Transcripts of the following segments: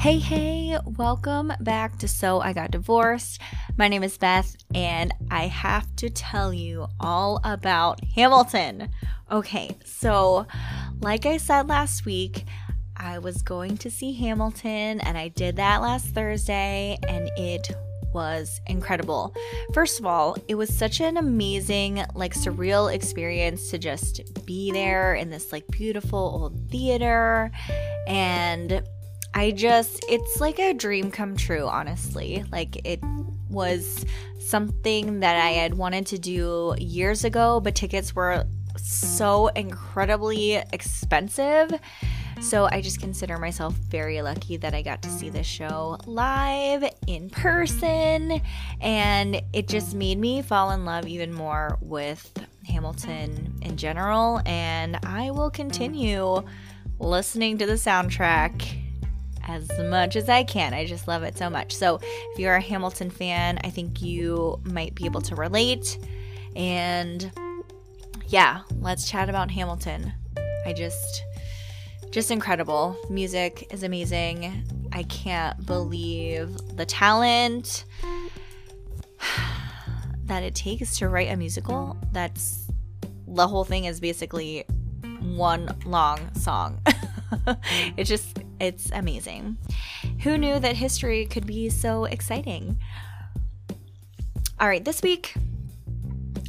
Hey, hey, welcome back to So I Got Divorced. My name is Beth, and I have to tell you all about Hamilton. Okay, so like I said last week, I was going to see Hamilton, and I did that last Thursday, and it was incredible. First of all, it was such an amazing, like surreal experience to just be there in this like beautiful old theater and I just, it's like a dream come true, honestly. Like, it was something that I had wanted to do years ago, but tickets were so incredibly expensive. So I just consider myself very lucky that I got to see this show live in person. And it just made me fall in love even more with Hamilton in general. And I will continue listening to the soundtrack as much as I can. I just love it so much. So, if you're a Hamilton fan, I think you might be able to relate. And yeah, let's chat about Hamilton. I just just incredible. Music is amazing. I can't believe the talent that it takes to write a musical. That's the whole thing is basically one long song. it's just it's amazing. Who knew that history could be so exciting? All right, this week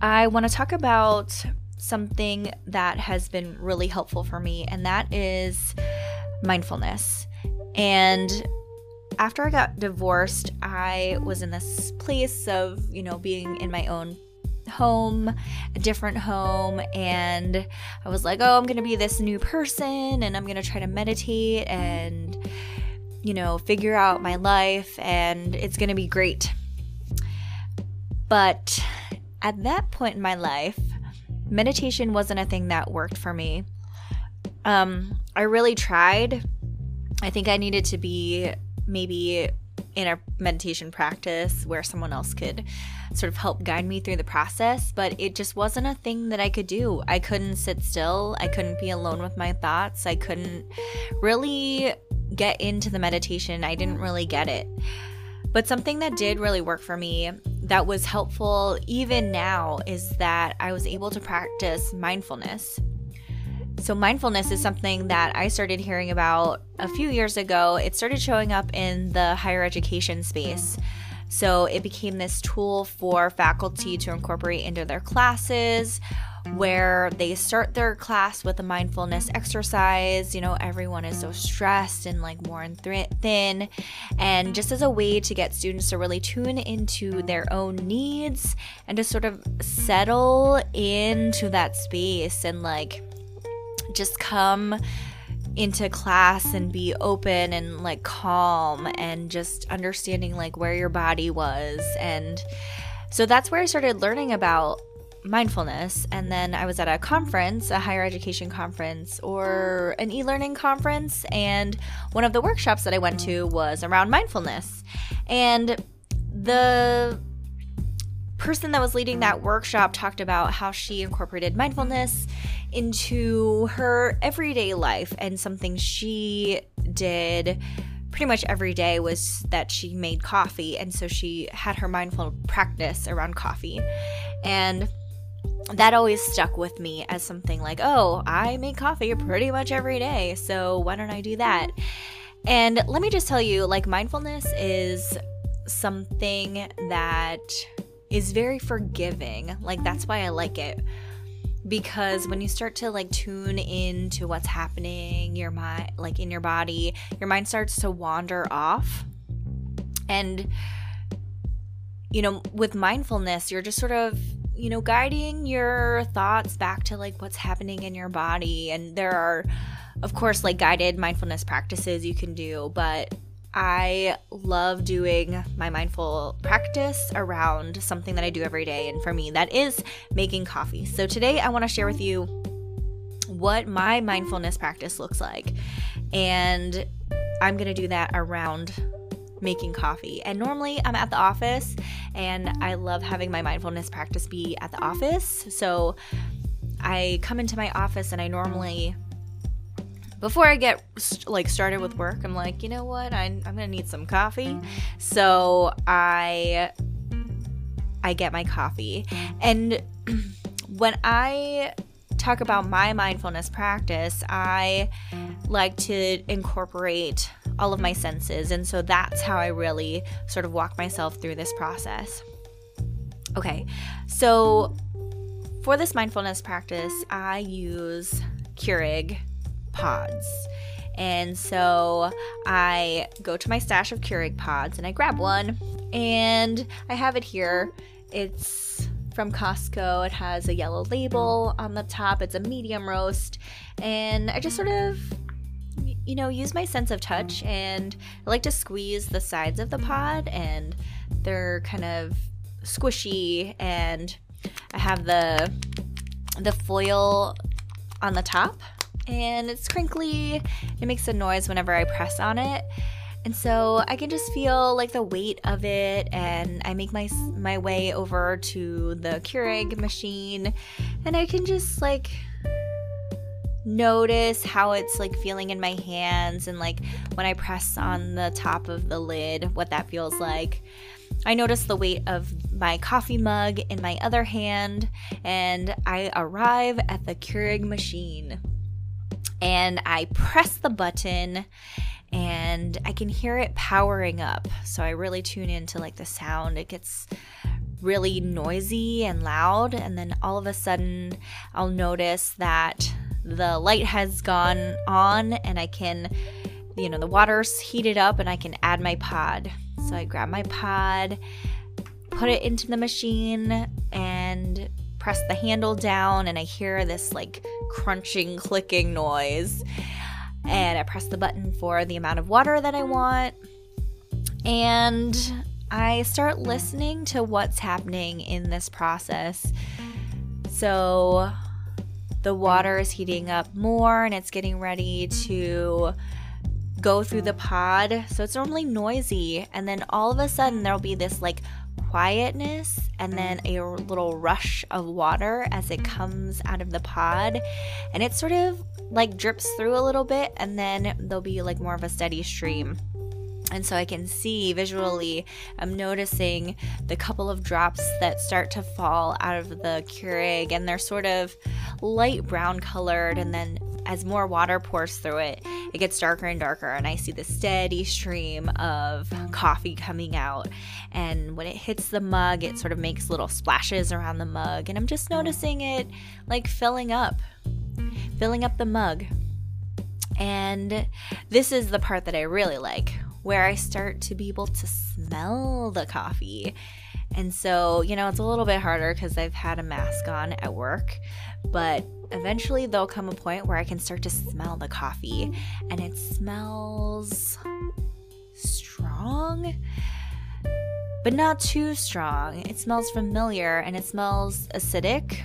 I want to talk about something that has been really helpful for me, and that is mindfulness. And after I got divorced, I was in this place of, you know, being in my own home, a different home, and I was like, oh, I'm gonna be this new person and I'm gonna try to meditate and, you know, figure out my life and it's gonna be great. But at that point in my life, meditation wasn't a thing that worked for me. Um, I really tried. I think I needed to be maybe in a meditation practice where someone else could sort of help guide me through the process, but it just wasn't a thing that I could do. I couldn't sit still, I couldn't be alone with my thoughts, I couldn't really get into the meditation. I didn't really get it. But something that did really work for me that was helpful even now is that I was able to practice mindfulness. So, mindfulness is something that I started hearing about a few years ago. It started showing up in the higher education space. So it became this tool for faculty to incorporate into their classes where they start their class with a mindfulness exercise. You know, everyone is so stressed and like worn th- thin. And just as a way to get students to really tune into their own needs and to sort of settle into that space and like just come into class and be open and like calm and just understanding like where your body was. And so that's where I started learning about mindfulness. And then I was at a conference, a higher education conference or an e-learning conference. And one of the workshops that I went to was around mindfulness. And the person that was leading that workshop talked about how she incorporated mindfulness into her everyday life and something she did pretty much every day was that she made coffee and so she had her mindful practice around coffee. And that always stuck with me as something like oh i make coffee pretty much every day so why don't i do that? And let me just tell you like mindfulness is something that is very forgiving. Like that's why i like it because when you start to like tune into what's happening your mind like in your body your mind starts to wander off. And you know with mindfulness you're just sort of you know guiding your thoughts back to like what's happening in your body. And there are of course like guided mindfulness practices you can do but I love doing my mindful practice around something that I do every day. And for me, that is making coffee. So today I want to share with you what my mindfulness practice looks like. And I'm going to do that around making coffee. And normally I'm at the office and I love having my mindfulness practice be at the office. So I come into my office and I normally before I get like started with work, I'm like, you know what? I, I'm gonna need some coffee, mm-hmm. so I I get my coffee, and when I talk about my mindfulness practice, I like to incorporate all of my senses, and so that's how I really sort of walk myself through this process. Okay, so for this mindfulness practice, I use Keurig pods. And so I go to my stash of Keurig pods and I grab one and I have it here. It's from Costco. It has a yellow label on the top. It's a medium roast. And I just sort of, you know, use my sense of touch and I like to squeeze the sides of the pod and they're kind of squishy and I have the the foil on the top and it's crinkly. It makes a noise whenever I press on it. And so I can just feel like the weight of it and I make my my way over to the Keurig machine and I can just like notice how it's like feeling in my hands and like when I press on the top of the lid what that feels like. I notice the weight of my coffee mug in my other hand and I arrive at the Keurig machine and I press the button and I can hear it powering up. So I really tune into like the sound. It gets really noisy and loud and then all of a sudden I'll notice that the light has gone on and I can you know the water's heated up and I can add my pod. So I grab my pod, put it into the machine press the handle down and I hear this like crunching, clicking noise. And I press the button for the amount of water that I want. And I start listening to what's happening in this process. So the water is heating up more and it's getting ready to go through the pod. So it's normally noisy. And then all of a sudden, there'll be this like quietness and then a little rush of water as it comes out of the pod. And it sort of like drips through a little bit and then there'll be like more of a steady stream. And so I can see visually, I'm noticing the couple of drops that start to fall out of the Keurig, and they're sort of light brown colored. And then as more water pours through it, it gets darker and darker, and I see the steady stream of coffee coming out. And when it hits the mug, it sort of makes little splashes around the mug, and I'm just noticing it like filling up, filling up the mug. And this is the part that I really like, where I start to be able to smell the coffee. And so, you know, it's a little bit harder because I've had a mask on at work, but eventually there'll come a point where I can start to smell the coffee and it smells strong, but not too strong. It smells familiar and it smells acidic.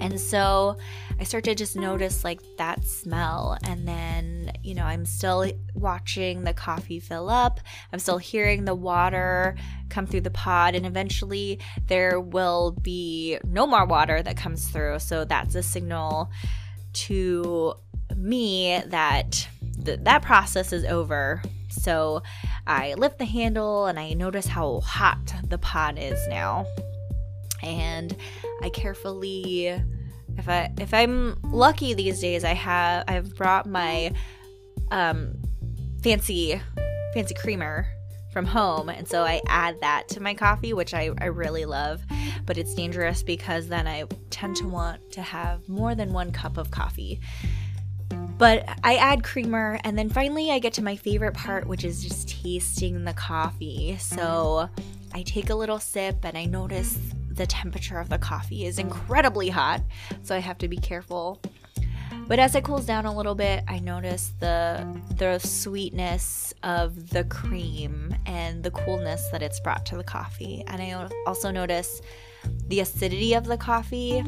And so I start to just notice like that smell. And then, you know, I'm still watching the coffee fill up. I'm still hearing the water come through the pod. And eventually there will be no more water that comes through. So that's a signal to me that th- that process is over. So I lift the handle and I notice how hot the pod is now. And I carefully if I if I'm lucky these days, I have I've brought my um fancy fancy creamer from home. And so I add that to my coffee which I, I really love. But it's dangerous because then I tend to want to have more than one cup of coffee. But I add creamer and then finally I get to my favorite part which is just tasting the coffee. So I take a little sip and I notice the temperature of the coffee is incredibly hot, so I have to be careful. But as it cools down a little bit, I notice the the sweetness of the cream and the coolness that it's brought to the coffee. And I also notice the acidity of the coffee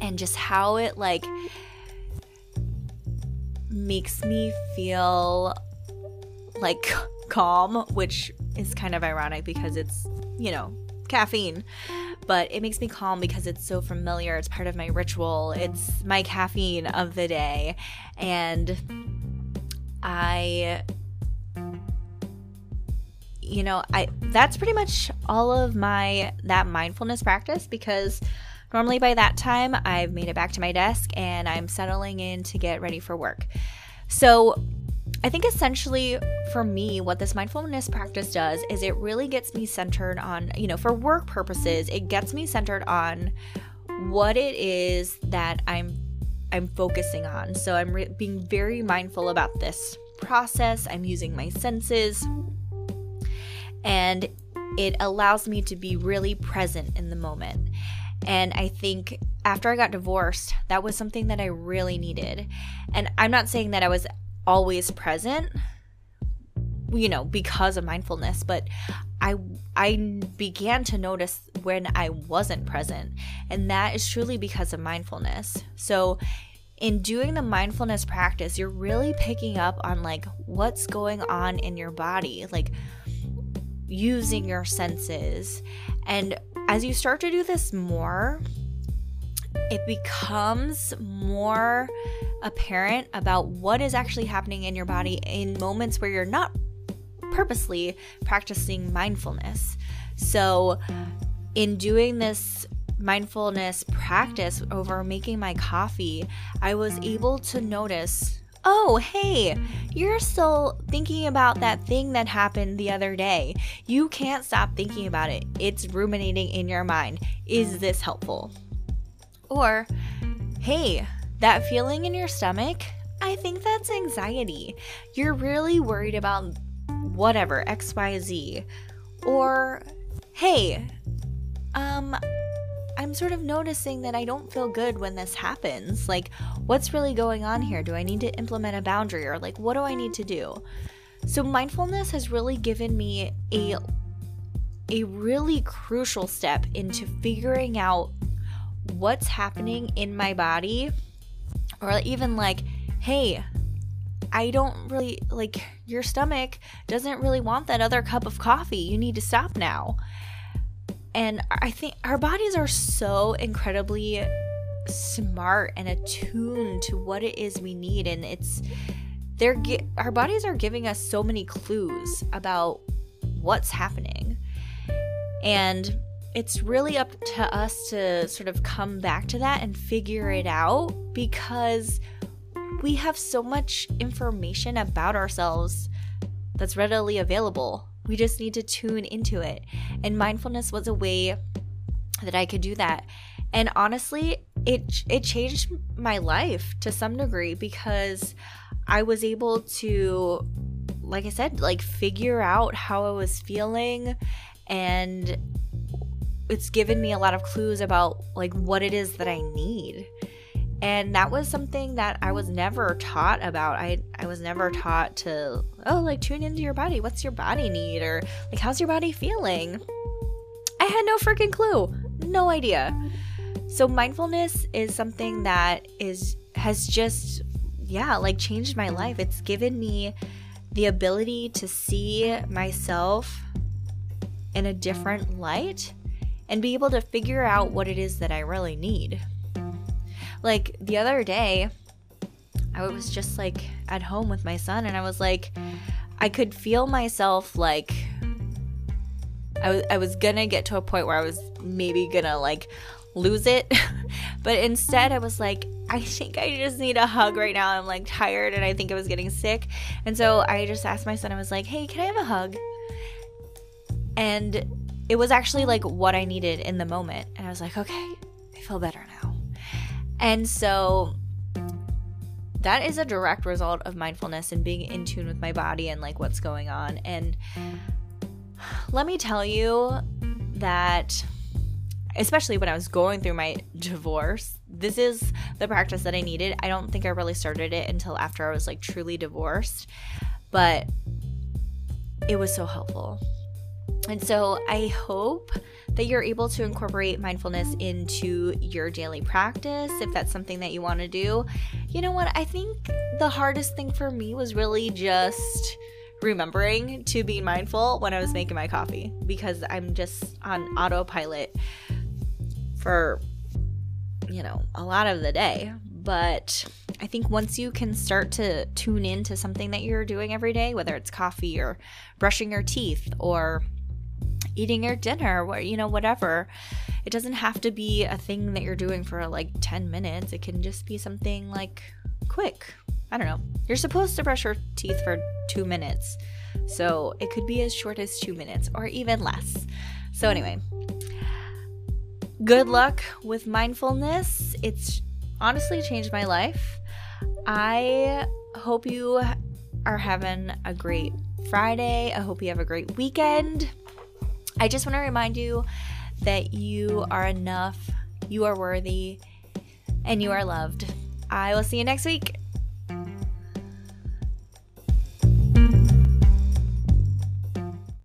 and just how it like makes me feel like calm, which is kind of ironic because it's, you know, caffeine. But it makes me calm because it's so familiar. It's part of my ritual, it's my caffeine of the day. And I you know, I that's pretty much all of my that mindfulness practice because normally by that time I've made it back to my desk and I'm settling in to get ready for work. So, I think essentially for me, what this mindfulness practice does is it really gets me centered on, you know, for work purposes, it gets me centered on what it is that I'm I'm focusing on. So I'm re- being very mindful about this process. I'm using my senses. And it allows me to be really present in the moment. And I think after I got divorced, that was something that I really needed. And I'm not saying that I was always present, you know, because of mindfulness, but I I began to notice when I wasn't present, and that is truly because of mindfulness. So in doing the mindfulness practice, you're really picking up on like what's going on in your body, like using your senses. And as you start to do this more, it becomes more apparent about what is actually happening in your body in moments where you're not purposely practicing mindfulness. So, in doing this mindfulness practice over making my coffee, I was able to notice oh, hey, you're still thinking about that thing that happened the other day. You can't stop thinking about it. It's ruminating in your mind. Is this helpful? Or, hey, that feeling in your stomach, I think that's anxiety. You're really worried about whatever, XYZ. Or, hey, um, I'm sort of noticing that I don't feel good when this happens. Like, what's really going on here? Do I need to implement a boundary or like what do I need to do? So mindfulness has really given me a a really crucial step into figuring out what's happening in my body or even like, hey, I don't really like your stomach doesn't really want that other cup of coffee. You need to stop now. And I think our bodies are so incredibly smart and attuned to what it is we need and it's they're our bodies are giving us so many clues about what's happening. And it's really up to us to sort of come back to that and figure it out because we have so much information about ourselves that's readily available. We just need to tune into it. And mindfulness was a way that I could do that. And honestly, it it changed my life to some degree because I was able to like I said, like figure out how I was feeling and it's given me a lot of clues about like what it is that I need. And that was something that I was never taught about. I I was never taught to oh like tune into your body. What's your body need or like how's your body feeling? I had no freaking clue. No idea. So mindfulness is something that is has just yeah, like changed my life. It's given me the ability to see myself in a different light and be able to figure out what it is that I really need. Like the other day, I was just like at home with my son, and I was like, I could feel myself like I was, I was gonna get to a point where I was maybe gonna like lose it. but instead, I was like, I think I just need a hug right now. I'm like tired and I think I was getting sick. And so I just asked my son, I was like, hey, can I have a hug? And it was actually like what I needed in the moment. And I was like, okay, I feel better now. And so that is a direct result of mindfulness and being in tune with my body and like what's going on. And let me tell you that especially when I was going through my divorce, this is the practice that I needed. I don't think I really started it until after I was like truly divorced, but it was so helpful. And so I hope that you're able to incorporate mindfulness into your daily practice if that's something that you want to do. You know what? I think the hardest thing for me was really just remembering to be mindful when I was making my coffee because I'm just on autopilot for, you know, a lot of the day. But I think once you can start to tune into something that you're doing every day, whether it's coffee or brushing your teeth or eating your dinner or you know whatever. It doesn't have to be a thing that you're doing for like 10 minutes. It can just be something like quick. I don't know. You're supposed to brush your teeth for 2 minutes. So it could be as short as 2 minutes or even less. So anyway. Good luck with mindfulness. It's honestly changed my life. I hope you are having a great Friday. I hope you have a great weekend. I just want to remind you that you are enough, you are worthy, and you are loved. I will see you next week.